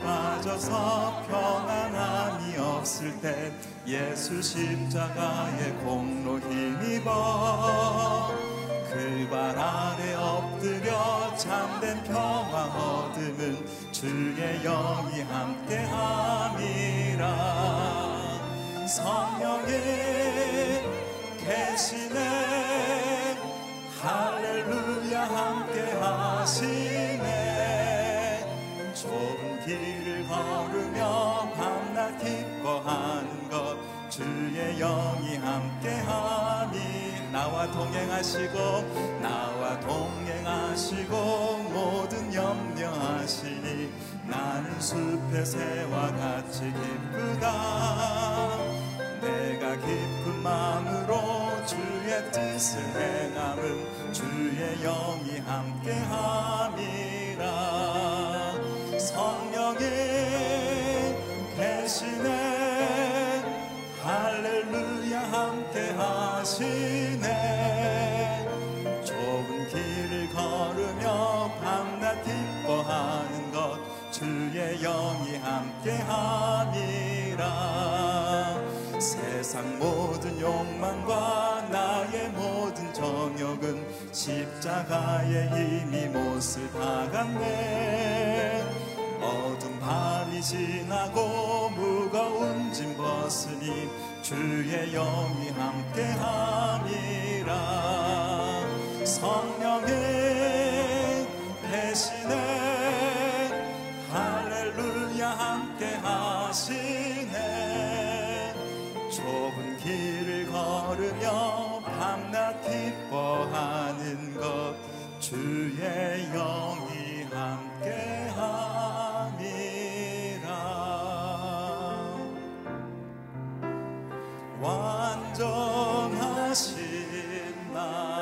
빠져서 평안함이 없을 때 예수 십자가의 공로 힘입어 그발 아래 엎드려 참된 평화 얻음은 주의 영이 함께 함이라. 성령이 계시네. 할렐루야 함께 하시네. 좁은 길을 걸으며 밤낮 기뻐하는 것 주의 영이 함께하니 나와 동행하시고 나와 동행하시고 모든 염려하시니 나는 숲의 새와 같이 기쁘다. 내가 기쁜 마음으로 주의 뜻을 행함은 주의 영이 함께함이라 계시네. 할렐루야 함께 하시네. 좁은 길을 걸으며 밤낮 기뻐하는 것 주의 영이 함께 함이라. 세상 모든 욕망과 나의 모든 정욕은 십자가에 이미 못을 박았네 어둠 밤이 지나고 무거운 짐 벗으니 주의 영이 함께함이라. 성령이 계시네 할렐루야 함께하시네. 좁은 길을 걸으며 밤낮 기뻐하는 것 주의 영 완전하신 나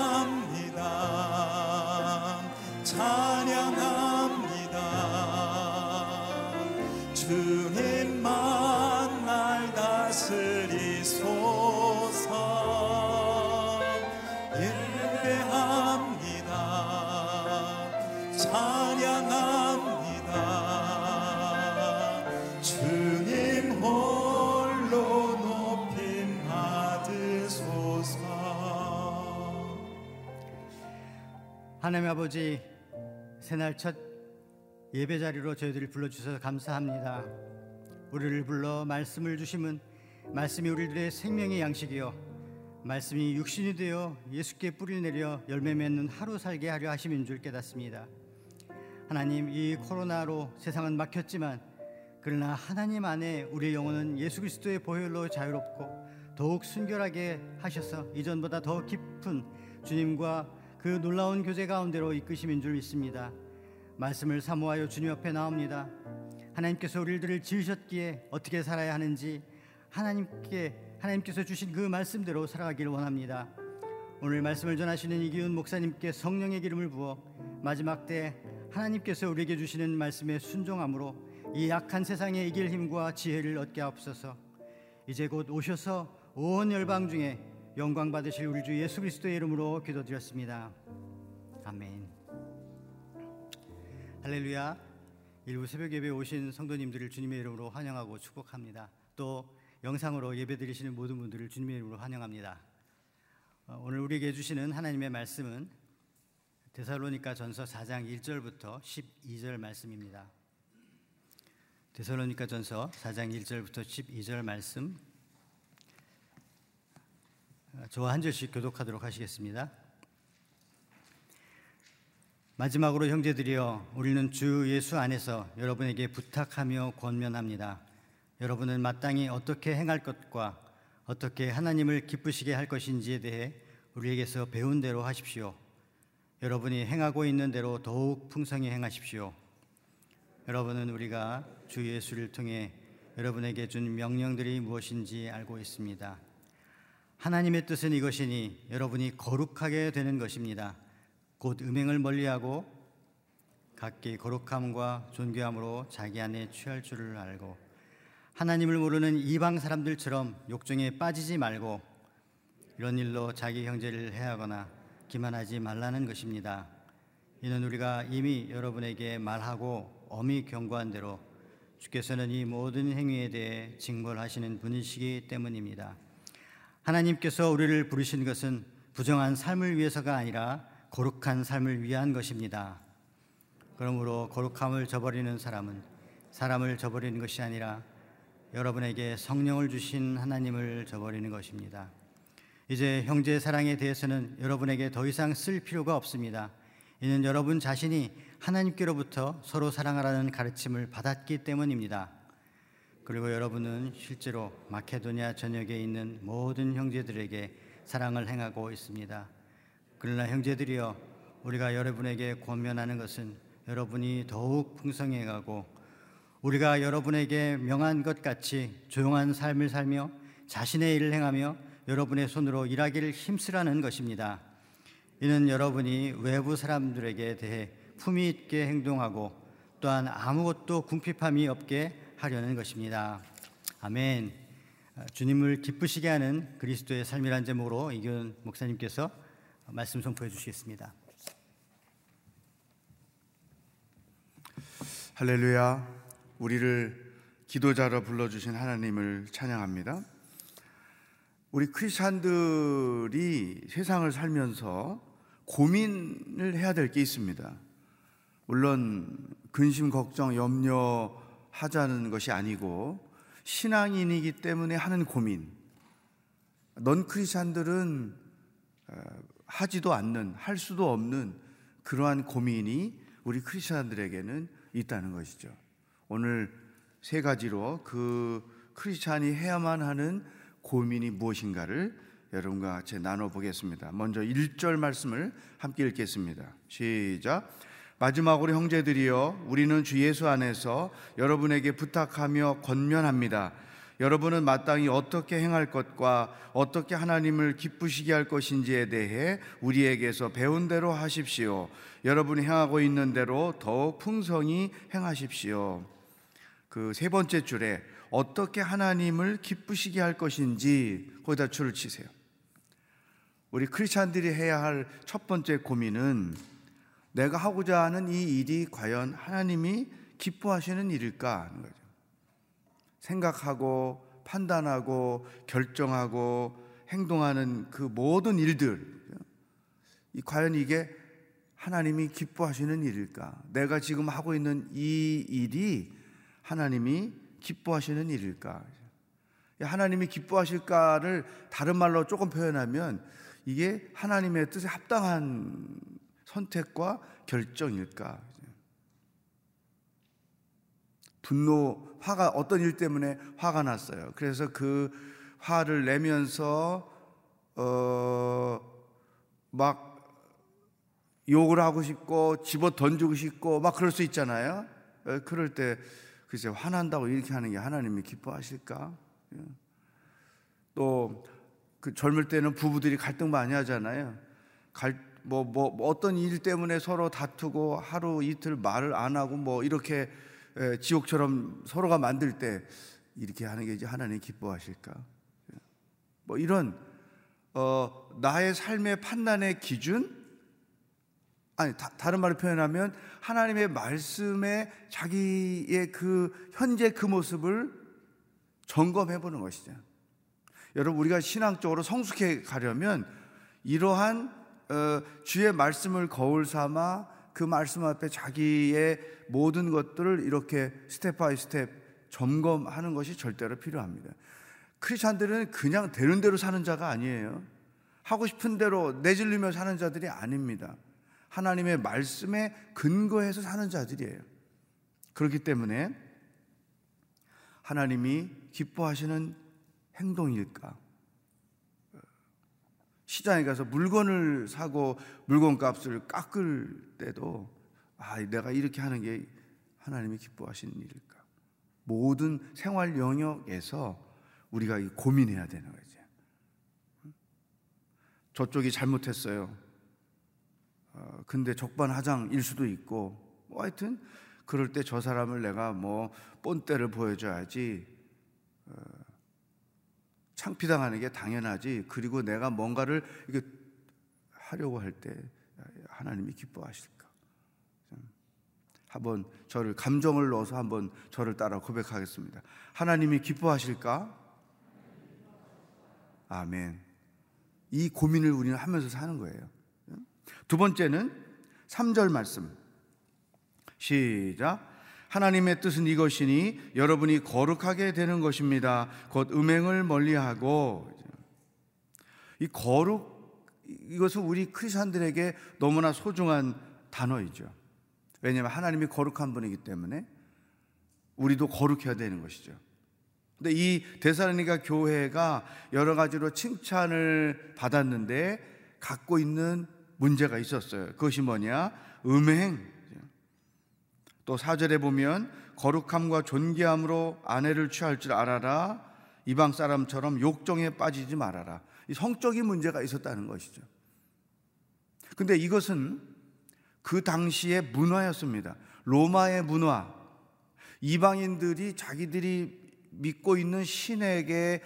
하나님 아버지 새날 첫 예배 자리로 저희들을 불러주셔서 감사합니다. 우리를 불러 말씀을 주심은 말씀이 우리들의 생명의 양식이요 말씀이 육신이 되어 예수께 뿌리 내려 열매 맺는 하루 살게 하려 하심인 줄 깨닫습니다. 하나님 이 코로나로 세상은 막혔지만 그러나 하나님 안에 우리의 영혼은 예수 그리스도의 보혈로 자유롭고 더욱 순결하게 하셔서 이전보다 더 깊은 주님과 그 놀라운 교제 가운데로 이끄심인 줄 믿습니다. 말씀을 사모하여 주님 앞에 나옵니다. 하나님께서 우리들을 지으셨기에 어떻게 살아야 하는지 하나님께 하나님께서 주신 그 말씀대로 살아가기를 원합니다. 오늘 말씀을 전하시는 이기훈 목사님께 성령의 기름을 부어 마지막 때 하나님께서 우리에게 주시는 말씀에 순종함으로 이 약한 세상에 이길 힘과 지혜를 얻게 하옵소서. 이제 곧 오셔서 온 열방 중에 영광 받으실 우리 주 예수 그리스도의 이름으로 기도드렸습니다. 아멘. 할렐루야. 일부 새벽 예배 오신 성도님들을 주님의 이름으로 환영하고 축복합니다. 또 영상으로 예배드리시는 모든 분들을 주님의 이름으로 환영합니다. 어, 오늘 우리에게 주시는 하나님의 말씀은 데살로니가 전서 4장 1절부터 12절 말씀입니다. 데살로니가 전서 4장 1절부터 12절 말씀 저와 한 절씩 교독하도록 하시겠습니다. 마지막으로 형제들이여 우리는 주 예수 안에서 여러분에게 부탁하며 권면합니다. 여러분은 마땅히 어떻게 행할 것과 어떻게 하나님을 기쁘시게 할 것인지에 대해 우리에게서 배운 대로 하십시오. 여러분이 행하고 있는 대로 더욱 풍성히 행하십시오. 여러분은 우리가 주 예수를 통해 여러분에게 준 명령들이 무엇인지 알고 있습니다. 하나님의 뜻은 이것이니 여러분이 거룩하게 되는 것입니다. 곧 음행을 멀리하고 각기 거룩함과 존귀함으로 자기 안에 취할 줄을 알고 하나님을 모르는 이방 사람들처럼 욕정에 빠지지 말고 이런 일로 자기 형제를 해하거나 기만하지 말라는 것입니다. 이는 우리가 이미 여러분에게 말하고 엄히 경고한 대로 주께서는 이 모든 행위에 대해 징벌하시는 분이시기 때문입니다. 하나님께서 우리를 부르신 것은 부정한 삶을 위해서가 아니라 거룩한 삶을 위한 것입니다. 그러므로 거룩함을 저버리는 사람은 사람을 저버리는 것이 아니라 여러분에게 성령을 주신 하나님을 저버리는 것입니다. 이제 형제 사랑에 대해서는 여러분에게 더 이상 쓸 필요가 없습니다. 이는 여러분 자신이 하나님께로부터 서로 사랑하라는 가르침을 받았기 때문입니다. 그리고 여러분은 실제로 마케도니아 전역에 있는 모든 형제들에게 사랑을 행하고 있습니다. 그러나 형제들이여 우리가 여러분에게 권면하는 것은 여러분이 더욱 풍성해 가고 우리가 여러분에게 명한 것 같이 조용한 삶을 살며 자신의 일을 행하며 여러분의 손으로 일하기를 힘쓰라는 것입니다. 이는 여러분이 외부 사람들에게 대해 품위 있게 행동하고 또한 아무것도 궁핍함이 없게 하려는 것입니다. 아멘. 주님을 기쁘시게 하는 그리스도의 삶이란 제목으로 이균 목사님께서 말씀 선포해 주시겠습니다. 할렐루야. 우리를 기도자로 불러 주신 하나님을 찬양합니다. 우리 크리스찬들이 세상을 살면서 고민을 해야 될 게 있습니다. 물론 근심, 걱정, 염려, 하자는 것이 아니고 신앙인이기 때문에 하는 고민. 넌 크리스찬들은 어, 하지도 않는 할 수도 없는 그러한 고민이 우리 크리스찬들에게는 있다는 것이죠. 오늘 세 가지로 그 크리스찬이 해야만 하는 고민이 무엇인가를 여러분과 같이 나눠 보겠습니다. 먼저 1절 말씀을 함께 읽겠습니다. 시작. 마지막으로 형제들이여 우리는 주 예수 안에서 여러분에게 부탁하며 권면합니다. 여러분은 마땅히 어떻게 행할 것과 어떻게 하나님을 기쁘시게 할 것인지에 대해 우리에게서 배운 대로 하십시오. 여러분이 행하고 있는 대로 더욱 풍성히 행하십시오. 그 세 번째 줄에 어떻게 하나님을 기쁘시게 할 것인지 거기다 줄을 치세요. 우리 크리스찬들이 해야 할 첫 번째 고민은 내가 하고자 하는 이 일이 과연 하나님이 기뻐하시는 일일까 하는 거죠. 생각하고 판단하고 결정하고 행동하는 그 모든 일들 이 과연 이게 하나님이 기뻐하시는 일일까? 내가 지금 하고 있는 이 일이 하나님이 기뻐하시는 일일까? 하나님이 기뻐하실까를 다른 말로 조금 표현하면 이게 하나님의 뜻에 합당한 선택과 결정일까? 분노, 화가 어떤 일 때문에 화가 났어요. 그래서 그 화를 내면서 어 막 욕을 하고 싶고 집어 던지고 싶고 막 그럴 수 있잖아요. 어, 그럴 때 글쎄 화난다고 이렇게 하는 게 하나님이 기뻐하실까? 예. 또그 젊을 때는 부부들이 갈등 많이 하잖아요. 갈, 뭐, 뭐, 뭐 어떤 일 때문에 서로 다투고 하루 이틀 말을 안 하고 뭐 이렇게 에, 지옥처럼 서로가 만들 때 이렇게 하는 게 이제 하나님 기뻐하실까? 예. 뭐 이런 어, 나의 삶의 판단의 기준 아니 다, 른 말로 표현하면 하나님의 말씀에 자기의 그 현재 그 모습을 점검해 보는 것이죠. 여러분 우리가 신앙적으로 성숙해 가려면 이러한 어, 주의 말씀을 거울 삼아 그 말씀 앞에 자기의 모든 것들을 이렇게 step by step 점검하는 것이 절대로 필요합니다. 크리스천들은 그냥 되는 대로 사는 자가 아니에요. 하고 싶은 대로 내질리며 사는 자들이 아닙니다. 하나님의 말씀에 근거해서 사는 자들이에요. 그렇기 때문에 하나님이 기뻐하시는 행동일까? 시장에 가서 물건을 사고 물건 값을 깎을 때도 아, 내가 이렇게 하는 게 하나님이 기뻐하시는 일일까? 모든 생활 영역에서 우리가 고민해야 되는 거죠. 저쪽이 잘못했어요. 어, 근데 적반하장일 수도 있고 뭐 하여튼 그럴 때 저 사람을 내가 뭐 본때를 보여줘야지 어, 창피당하는 게 당연하지. 그리고 내가 뭔가를 이게 하려고 할 때 하나님이 기뻐하실까? 한번 저를 감정을 넣어서 한번 저를 따라 고백하겠습니다. 하나님이 기뻐하실까? 아멘. 이 고민을 우리는 하면서 사는 거예요. 두 번째는 3절 말씀. 시작. 하나님의 뜻은 이것이니 여러분이 거룩하게 되는 것입니다. 곧 음행을 멀리하고 이 거룩 이것은 우리 크리스천들에게 너무나 소중한 단어이죠. 왜냐하면 하나님이 거룩한 분이기 때문에 우리도 거룩해야 되는 것이죠. 근데 이 데살로니가 교회가 여러 가지로 칭찬을 받았는데 갖고 있는 문제가 있었어요. 그것이 뭐냐? 음행. 또 사절에 보면 거룩함과 존귀함으로 아내를 취할 줄 알아라. 이방 사람처럼 욕정에 빠지지 말아라. 이 성적인 문제가 있었다는 것이죠. 근데 이것은 그 당시의 문화였습니다. 로마의 문화. 이방인들이 자기들이 믿고 있는 신에게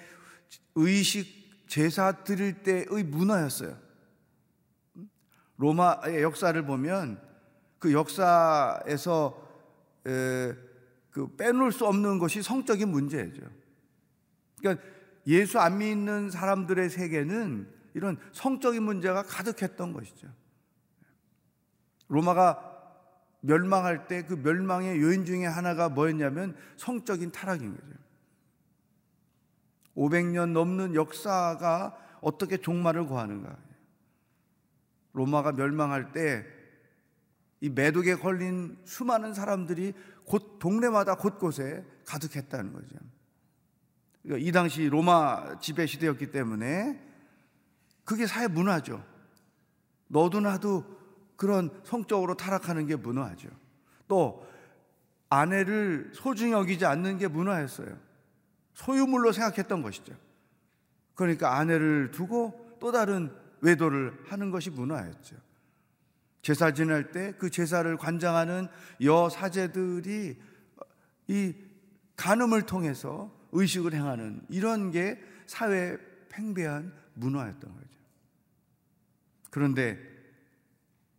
의식 제사 드릴 때의 문화였어요. 로마의 역사를 보면 그 역사에서 에, 그 빼놓을 수 없는 것이 성적인 문제죠. 그러니까 예수 안 믿는 사람들의 세계는 이런 성적인 문제가 가득했던 것이죠. 로마가 멸망할 때 그 멸망의 요인 중에 하나가 뭐였냐면 성적인 타락인 거죠. 500년 넘는 역사가 어떻게 종말을 구하는가. 로마가 멸망할 때 이 매독에 걸린 수많은 사람들이 곧 동네마다 곳곳에 가득했다는 거죠. 그러니까 이 당시 로마 지배 시대였기 때문에 그게 사회 문화죠. 너도 나도 그런 성적으로 타락하는 게 문화죠. 또 아내를 소중히 여기지 않는 게 문화였어요. 소유물로 생각했던 것이죠. 그러니까 아내를 두고 또 다른 외도를 하는 것이 문화였죠. 제사 지낼 때 그 제사를 관장하는 여 사제들이 이 간음을 통해서 의식을 행하는 이런 게 사회 팽배한 문화였던 거죠. 그런데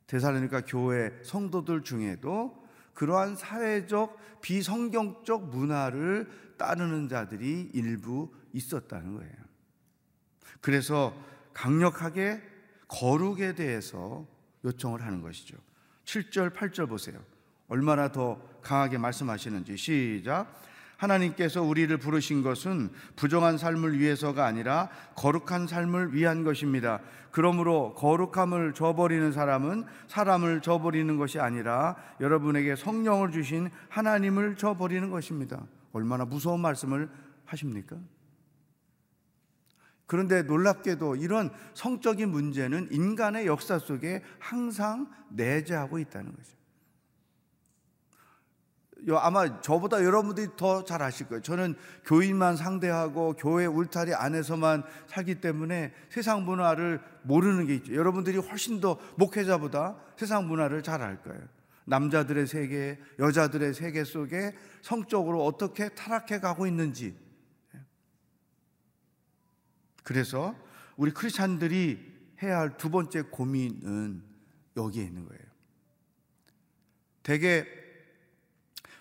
대살로니까 교회 성도들 중에도 그러한 사회적 비성경적 문화를 따르는 자들이 일부 있었다는 거예요. 그래서 강력하게 거룩에 대해서 요청을 하는 것이죠. 7절, 8절 보세요. 얼마나 더 강하게 말씀하시는지 시작. 하나님께서 우리를 부르신 것은 부정한 삶을 위해서가 아니라 거룩한 삶을 위한 것입니다. 그러므로 거룩함을 저버리는 사람은 사람을 저버리는 것이 아니라 여러분에게 성령을 주신 하나님을 저버리는 것입니다. 얼마나 무서운 말씀을 하십니까? 그런데 놀랍게도 이런 성적인 문제는 인간의 역사 속에 항상 내재하고 있다는 거죠. 아마 저보다 여러분들이 더 잘 아실 거예요. 저는 교인만 상대하고 교회 울타리 안에서만 살기 때문에 세상 문화를 모르는 게 있죠. 여러분들이 훨씬 더 목회자보다 세상 문화를 잘 알 거예요. 남자들의 세계, 여자들의 세계 속에 성적으로 어떻게 타락해 가고 있는지. 그래서 우리 크리스찬들이 해야 할 두 번째 고민은 여기에 있는 거예요. 대개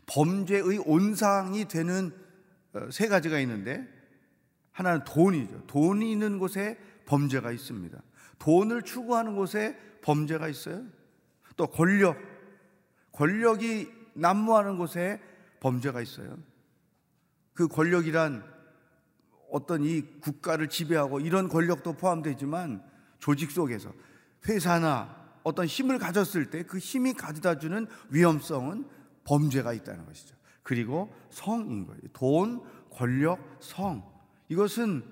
범죄의 온상이 되는 어, 세 가지가 있는데 하나는 돈이죠. 돈이 있는 곳에 범죄가 있습니다. 돈을 추구하는 곳에 범죄가 있어요. 또 권력, 권력이 난무하는 곳에 범죄가 있어요. 그 권력이란 어떤 이 국가를 지배하고 이런 권력도 포함되지만 조직 속에서 회사나 어떤 힘을 가졌을 때 그 힘이 가져다 주는 위험성은 범죄가 있다는 것이죠. 그리고 성인 거예요. 돈, 권력, 성. 이것은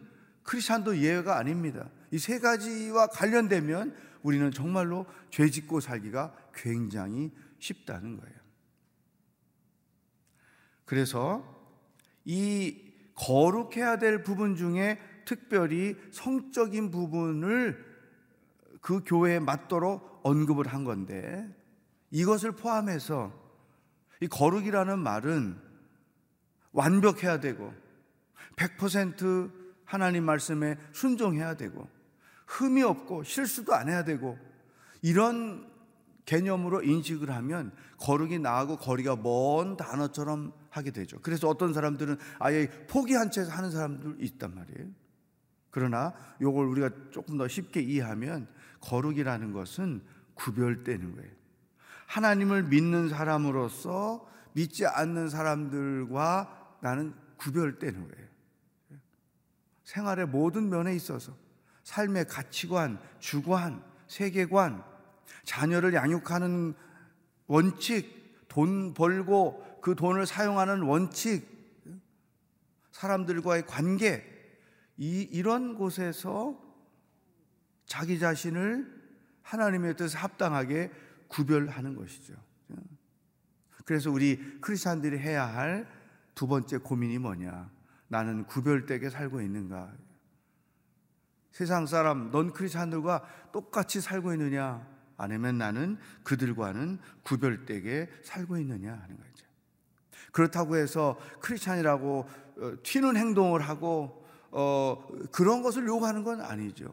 크리스찬도 예외가 아닙니다. 이 세 가지와 관련되면 우리는 정말로 죄 짓고 살기가 굉장히 쉽다는 거예요. 그래서 이 거룩해야 될 부분 중에 특별히 성적인 부분을 그 교회에 맞도록 언급을 한 건데 이것을 포함해서 이 거룩이라는 말은 완벽해야 되고 100% 하나님 말씀에 순종해야 되고 흠이 없고 실수도 안 해야 되고 이런 개념으로 인식을 하면 거룩이 나하고 거리가 먼 단어처럼 하게 되죠. 그래서 어떤 사람들은 아예 포기한 채 하는 사람들 있단 말이에요. 그러나 이걸 우리가 조금 더 쉽게 이해하면 거룩이라는 것은 구별되는 거예요. 하나님을 믿는 사람으로서 믿지 않는 사람들과 나는 구별되는 거예요. 생활의 모든 면에 있어서 삶의 가치관, 주관, 세계관, 자녀를 양육하는 원칙, 돈 벌고 그 돈을 사용하는 원칙, 사람들과의 관계, 이, 이런 곳에서 자기 자신을 하나님의 뜻에 합당하게 구별하는 것이죠. 그래서 우리 크리스찬들이 해야 할 두 번째 고민이 뭐냐? 나는 구별되게 살고 있는가? 세상 사람, 넌 크리스찬들과 똑같이 살고 있느냐? 아니면 나는 그들과는 구별되게 살고 있느냐 하는 거죠. 그렇다고 해서 크리스찬이라고 어, 튀는 행동을 하고 어, 그런 것을 요구하는 건 아니죠.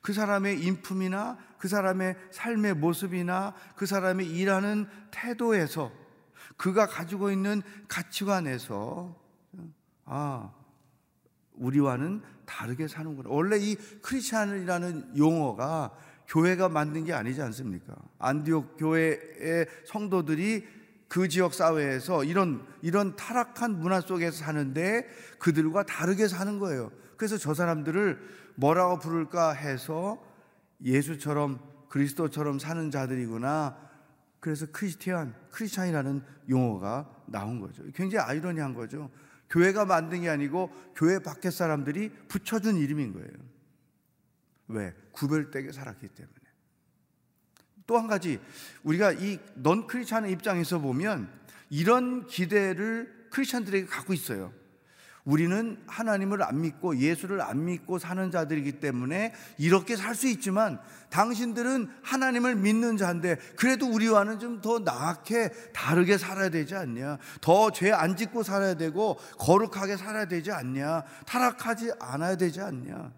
그 사람의 인품이나 그 사람의 삶의 모습이나 그 사람이 일하는 태도에서 그가 가지고 있는 가치관에서 아 우리와는 다르게 사는구나. 원래 이 크리스찬이라는 용어가 교회가 만든 게 아니지 않습니까? 안디옥 교회의 성도들이 그 지역 사회에서 이런 이런 타락한 문화 속에서 사는데 그들과 다르게 사는 거예요. 그래서 저 사람들을 뭐라고 부를까 해서 예수처럼 그리스도처럼 사는 자들이구나. 그래서 크리스티안, 크리스찬이라는 용어가 나온 거죠. 굉장히 아이러니한 거죠. 교회가 만든 게 아니고 교회 밖에 사람들이 붙여준 이름인 거예요. 왜? 구별되게 살았기 때문에. 또 한 가지, 우리가 이 넌 크리스찬의 입장에서 보면 이런 기대를 크리스찬들에게 갖고 있어요. 우리는 하나님을 안 믿고 예수를 안 믿고 사는 자들이기 때문에 이렇게 살 수 있지만 당신들은 하나님을 믿는 자인데 그래도 우리와는 좀 더 나게 다르게 살아야 되지 않냐? 더 죄 안 짓고 살아야 되고 거룩하게 살아야 되지 않냐? 타락하지 않아야 되지 않냐?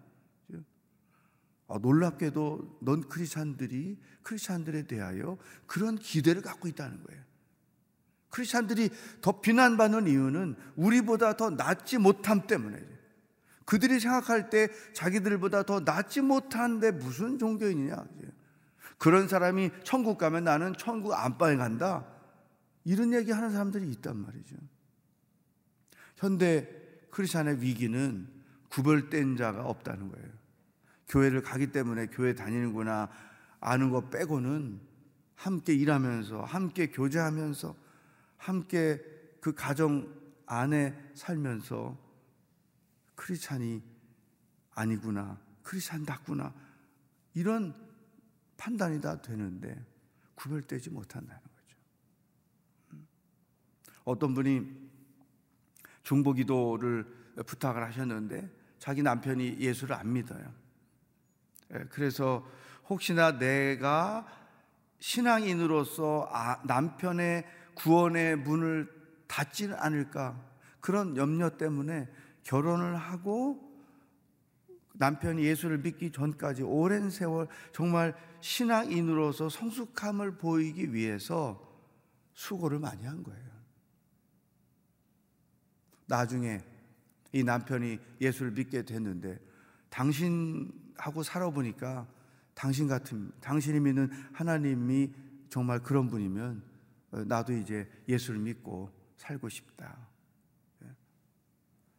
아, 놀랍게도 넌 크리스찬들이 크리스찬들에 대하여 그런 기대를 갖고 있다는 거예요. 크리스찬들이 더 비난받는 이유는 우리보다 더 낫지 못함 때문에 그들이 생각할 때 자기들보다 더 낫지 못한데 무슨 종교인이냐 그런 사람이 천국 가면 나는 천국 안방에 간다 이런 얘기 하는 사람들이 있단 말이죠 현대 크리스천의 위기는 구별된 자가 없다는 거예요. 교회를 가기 때문에 교회 다니는구나 아는 것 빼고는 함께 일하면서 함께 교제하면서 함께 그 가정 안에 살면서 크리스찬이 아니구나 크리스찬답구나 이런 판단이 다 되는데 구별되지 못한다는 거죠. 음. 어떤 분이 중보기도를 부탁을 하셨는데 자기 남편이 예수를 안 믿어요. 예, 그래서 혹시나 내가 신앙인으로서 아, 남편의 구원의 문을 닫지는 않을까 그런 염려 때문에 결혼을 하고 남편이 예수를 믿기 전까지 오랜 세월 정말 신앙인으로서 성숙함을 보이기 위해서 수고를 많이 한 거예요. 나중에 이 남편이 예수를 믿게 됐는데 당신 하고 살아보니까 당신 같은 당신이 믿는 하나님이 정말 그런 분이면 나도 이제 예수를 믿고 살고 싶다. 예.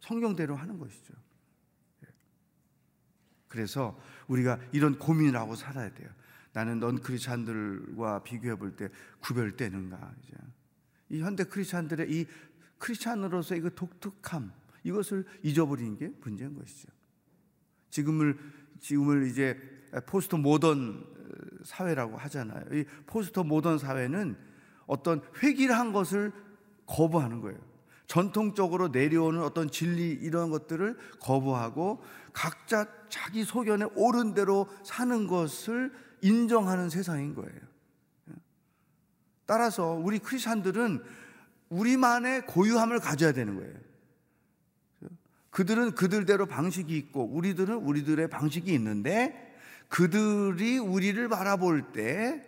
성경대로 하는 것이죠. 예. 그래서 우리가 이런 고민을 하고 살아야 돼요. 나는 non-Christian들과 비교해 볼 때 구별되는가? 이제 이 현대 크리스찬들의 이 크리스찬으로서 이거 독특함 이것을 잊어버리는 게 문제인 것이죠. 지금을 지금을 이제 post modern 사회라고 하잖아요. 이 post modern 사회는 어떤 획일한 것을 거부하는 거예요. 전통적으로 내려오는 어떤 진리 이런 것들을 거부하고 각자 자기 소견에 옳은 대로 사는 것을 인정하는 세상인 거예요. 따라서 우리 크리스천들은 우리만의 고유함을 가져야 되는 거예요. 그들은 그들대로 방식이 있고 우리들은 우리들의 방식이 있는데 그들이 우리를 바라볼 때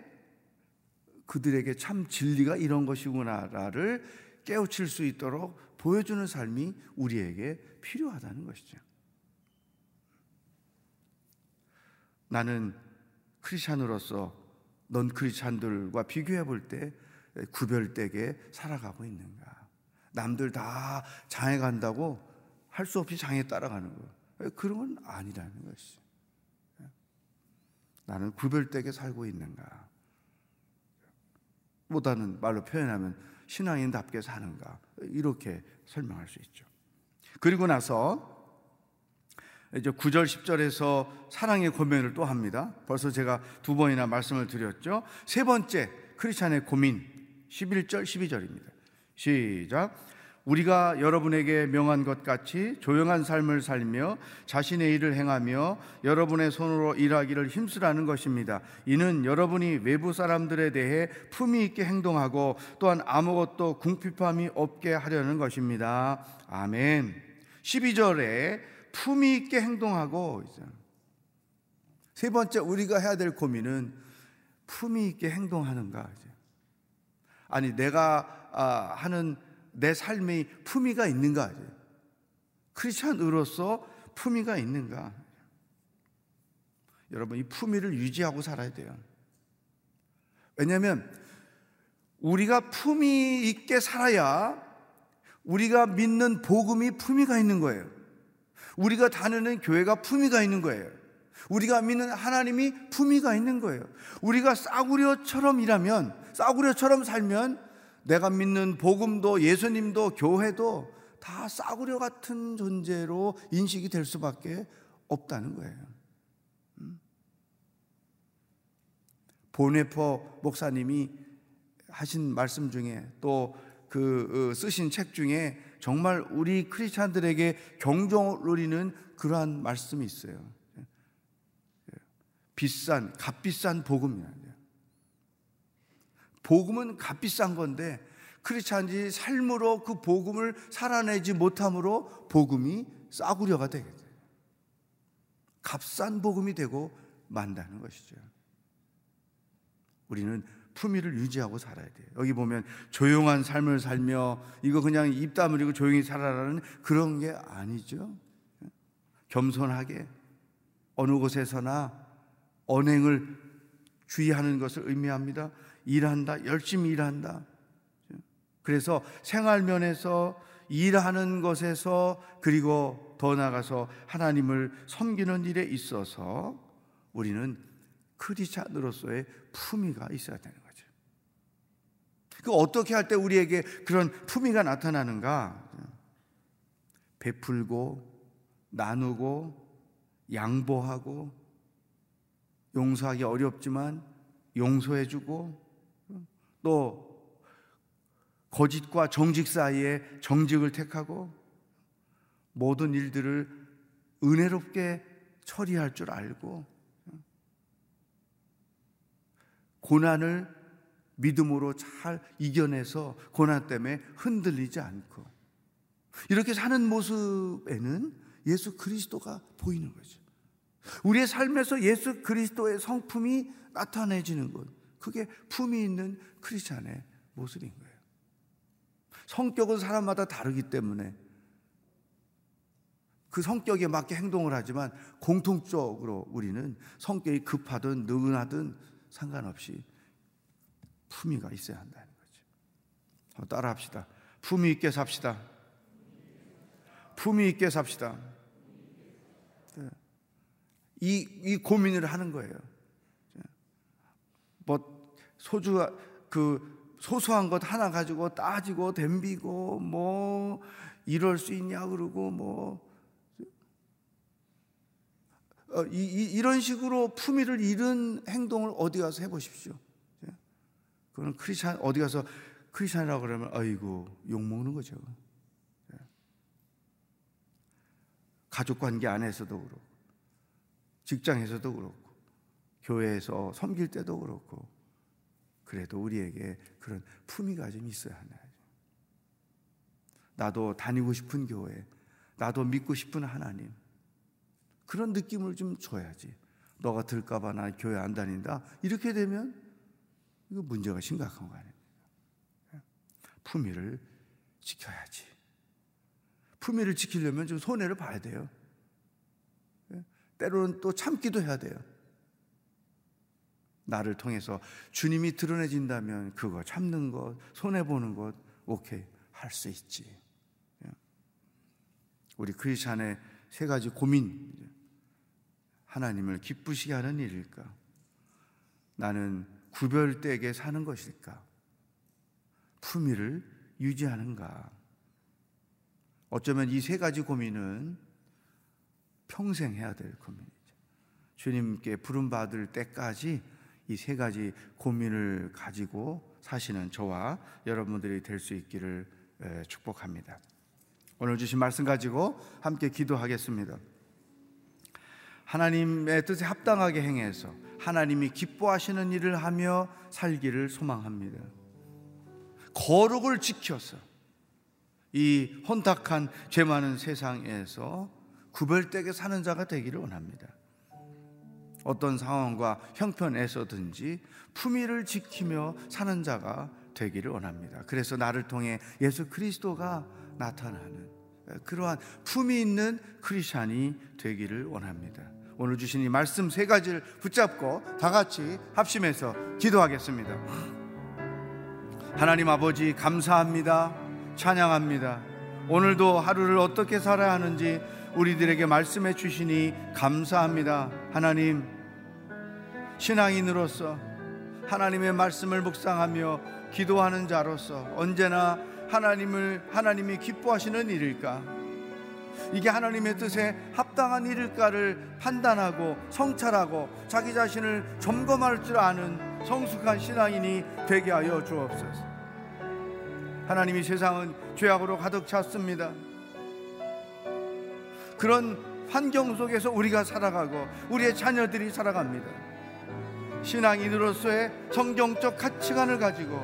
그들에게 참 진리가 이런 것이구나를 깨우칠 수 있도록 보여주는 삶이 우리에게 필요하다는 것이죠. 나는 크리스찬으로서 넌 크리스찬들과 비교해 볼 때 구별되게 살아가고 있는가? 남들 다 장에 간다고 할 수 없이 장에 따라가는 거. 그런 건 아니라는 것이. 나는 구별되게 살고 있는가? 보다는 말로 표현하면 신앙인답게 사는가? 이렇게 설명할 수 있죠. 그리고 나서 이제 9절 10절에서 사랑의 고민을 또 합니다. 벌써 제가 두 번이나 말씀을 드렸죠. 세 번째 크리스찬의 고민 11절 12절입니다. 시작. 우리가 여러분에게 명한 것 같이 조용한 삶을 살며 자신의 일을 행하며 여러분의 손으로 일하기를 힘쓰라는 것입니다. 이는 여러분이 외부 사람들에 대해 품위 있게 행동하고 또한 아무것도 궁핍함이 없게 하려는 것입니다. 아멘. 12절에 품위 있게 행동하고 세 번째 우리가 해야 될 고민은 품위 있게 행동하는가 아니 내가 아, 하는 내 삶의 품위가 있는가 크리스천으로서 품위가 있는가 여러분 이 품위를 유지하고 살아야 돼요 왜냐하면 우리가 품위 있게 살아야 우리가 믿는 복음이 품위가 있는 거예요 우리가 다니는 교회가 품위가 있는 거예요. 우리가 믿는 하나님이 품위가 있는 거예요. 우리가 싸구려처럼 일하면, 싸구려처럼 살면 내가 믿는 복음도 예수님도 교회도 다 싸구려 같은 존재로 인식이 될 수밖에 없다는 거예요. 음? 보네퍼 목사님이 하신 말씀 중에 또그 어, 쓰신 책 중에 정말 우리 크리스찬들에게 경종을 울리는 그러한 말씀이 있어요. 비싼 값비싼 복음이야. 복음은 값비싼 건데 크리스찬이 삶으로 그 복음을 살아내지 못함으로 복음이 싸구려가 되게 돼요. 값싼 복음이 되고 만다는 것이죠. 우리는 품위를 유지하고 살아야 돼요. 여기 보면 조용한 삶을 살며 이거 그냥 입 다물고 조용히 살아라는 그런 게 아니죠. 겸손하게 어느 곳에서나 언행을 주의하는 것을 의미합니다. 일한다, 열심히 일한다. 그래서 생활면에서 일하는 것에서 그리고 더 나아가서 하나님을 섬기는 일에 있어서 우리는 크리스찬으로서의 품위가 있어야 되는 거죠. 그 어떻게 할 때 우리에게 그런 품위가 나타나는가? 베풀고 나누고 양보하고 용서하기 어렵지만 용서해주고 또 거짓과 정직 사이에 정직을 택하고 모든 일들을 은혜롭게 처리할 줄 알고 고난을 믿음으로 잘 이겨내서 고난 때문에 흔들리지 않고 이렇게 사는 모습에는 예수 그리스도가 보이는 거죠. 우리의 삶에서 예수 그리스도의 성품이 나타내지는 것. 그게 품이 있는 크리스찬의 모습인 거예요. 성격은 사람마다 다르기 때문에 그 성격에 맞게 행동을 하지만 공통적으로 우리는 성격이 급하든 느긋하든 상관없이 품위가 있어야 한다는 거죠. 한번 따라 합시다. 품위 있게 삽시다. 품위 있게 삽시다. 네. 이, 이 고민을 하는 거예요. 뭐, 소주, 그, 소소한 것 하나 가지고 따지고 덤비고 뭐, 이럴 수 있냐 그러고 뭐, 어, 이, 이, 이런 식으로 품위를 잃은 행동을 어디 가서 해보십시오. 그거는 크리스찬, 어디 가서 크리스찬이라고 그러면, 아이고, 욕 먹는 거죠. 가족 관계 안에서도 그렇고, 직장에서도 그렇고, 교회에서 섬길 때도 그렇고, 그래도 우리에게 그런 품위가 좀 있어야 하나요. 나도 다니고 싶은 교회, 나도 믿고 싶은 하나님, 그런 느낌을 좀 줘야지. 너가 들까봐 나 교회 안 다닌다. 이렇게 되면 이거 문제가 심각한 거 아닙니까? 품위를 지켜야지. 품위를 지키려면 좀 손해를 봐야 돼요. 때로는 또 참기도 해야 돼요. 나를 통해서 주님이 드러내진다면 그거 참는 것, 손해보는 것, 오케이, 할 수 있지. 우리 크리스찬의 세 가지 고민, 하나님을 기쁘시게 하는 일일까? 나는 구별되게 사는 것일까? 품위를 유지하는가? 어쩌면 이 세 가지 고민은 평생 해야 될 고민이죠. 주님께 부름받을 때까지 이 세 가지 고민을 가지고 사시는 저와 여러분들이 될 수 있기를 축복합니다. 오늘 주신 말씀 가지고 함께 기도하겠습니다. 하나님의 뜻에 합당하게 행해서 하나님이 기뻐하시는 일을 하며 살기를 소망합니다. 거룩을 지켜서 이 혼탁한 죄 많은 세상에서 구별되게 사는 자가 되기를 원합니다. 어떤 상황과 형편에서든지 품위를 지키며 사는 자가 되기를 원합니다. 그래서 나를 통해 예수 그리스도가 나타나는 그러한 품위 있는 크리스찬이 되기를 원합니다. 오늘 주신 이 말씀 세 가지를 붙잡고 다 같이 합심해서 기도하겠습니다. 하나님 아버지 감사합니다. 찬양합니다. 오늘도 하루를 어떻게 살아야 하는지 우리들에게 말씀해 주시니 감사합니다. 하나님 신앙인으로서 하나님의 말씀을 묵상하며 기도하는 자로서 언제나 하나님을 하나님이 기뻐하시는 일일까? 이게 하나님의 뜻에 합당한 일일까를 판단하고 성찰하고 자기 자신을 점검할 줄 아는 성숙한 신앙인이 되게 하여 주옵소서. 하나님이 세상은 죄악으로 가득 찼습니다. 그런 환경 속에서 우리가 살아가고 우리의 자녀들이 살아갑니다. 신앙인으로서의 성경적 가치관을 가지고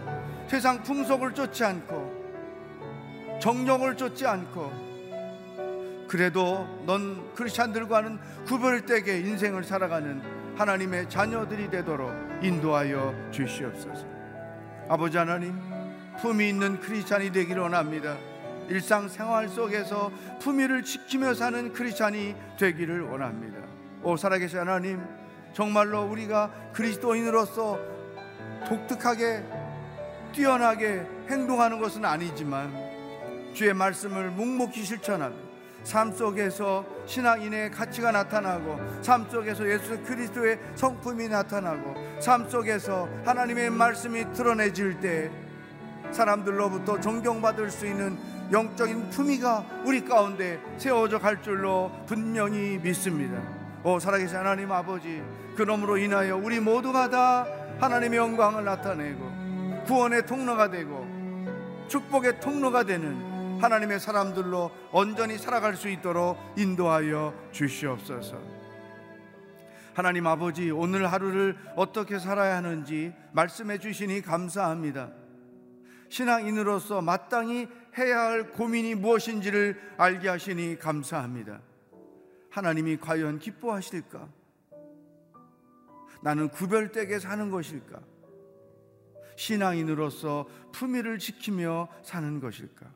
세상 풍속을 쫓지 않고 정령을 쫓지 않고 그래도 넌 크리스찬들과는 구별되게 인생을 살아가는 하나님의 자녀들이 되도록 인도하여 주시옵소서. 아버지 하나님, 품위 있는 크리스찬이 되기를 원합니다. 일상생활 속에서 품위를 지키며 사는 크리스찬이 되기를 원합니다. 오 살아계신 하나님, 정말로 우리가 그리스도인으로서 독특하게 뛰어나게 행동하는 것은 아니지만 주의 말씀을 묵묵히 실천하며 삶 속에서 신앙인의 가치가 나타나고 삶 속에서 예수 그리스도의 성품이 나타나고 삶 속에서 하나님의 말씀이 드러내질 때 사람들로부터 존경받을 수 있는 영적인 품위가 우리 가운데 세워져 갈 줄로 분명히 믿습니다. 오 살아계신 하나님 아버지 그놈으로 인하여 우리 모두가 다 하나님의 영광을 나타내고 구원의 통로가 되고 축복의 통로가 되는 하나님의 사람들로 온전히 살아갈 수 있도록 인도하여 주시옵소서. 하나님 아버지 오늘 하루를 어떻게 살아야 하는지 말씀해 주시니 감사합니다. 신앙인으로서 마땅히 해야 할 고민이 무엇인지를 알게 하시니 감사합니다. 하나님이 과연 기뻐하실까? 나는 구별되게 사는 것일까? 신앙인으로서 품위를 지키며 사는 것일까?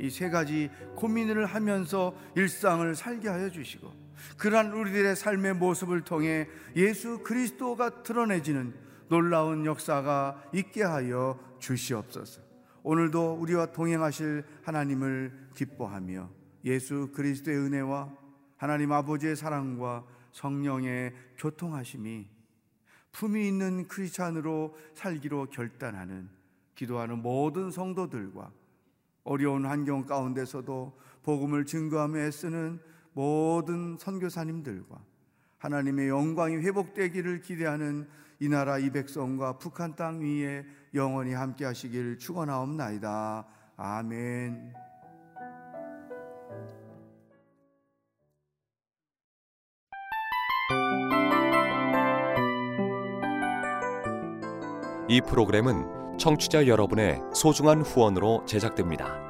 이 세 가지 고민을 하면서 일상을 살게 하여 주시고 그러한 우리들의 삶의 모습을 통해 예수 그리스도가 드러내지는 놀라운 역사가 있게 하여 주시옵소서. 오늘도 우리와 동행하실 하나님을 기뻐하며 예수 그리스도의 은혜와 하나님 아버지의 사랑과 성령의 교통하심이 품이 있는 크리스찬으로 살기로 결단하는 기도하는 모든 성도들과 어려운 환경 가운데서도 복음을 증거하며 애쓰는 모든 선교사님들과 하나님의 영광이 회복되기를 기대하는 이 나라 이 백성과 북한 땅 위에 영원히 함께 하시길 축원하옵나이다. 아멘. 이 프로그램은 청취자 여러분의 소중한 후원으로 제작됩니다.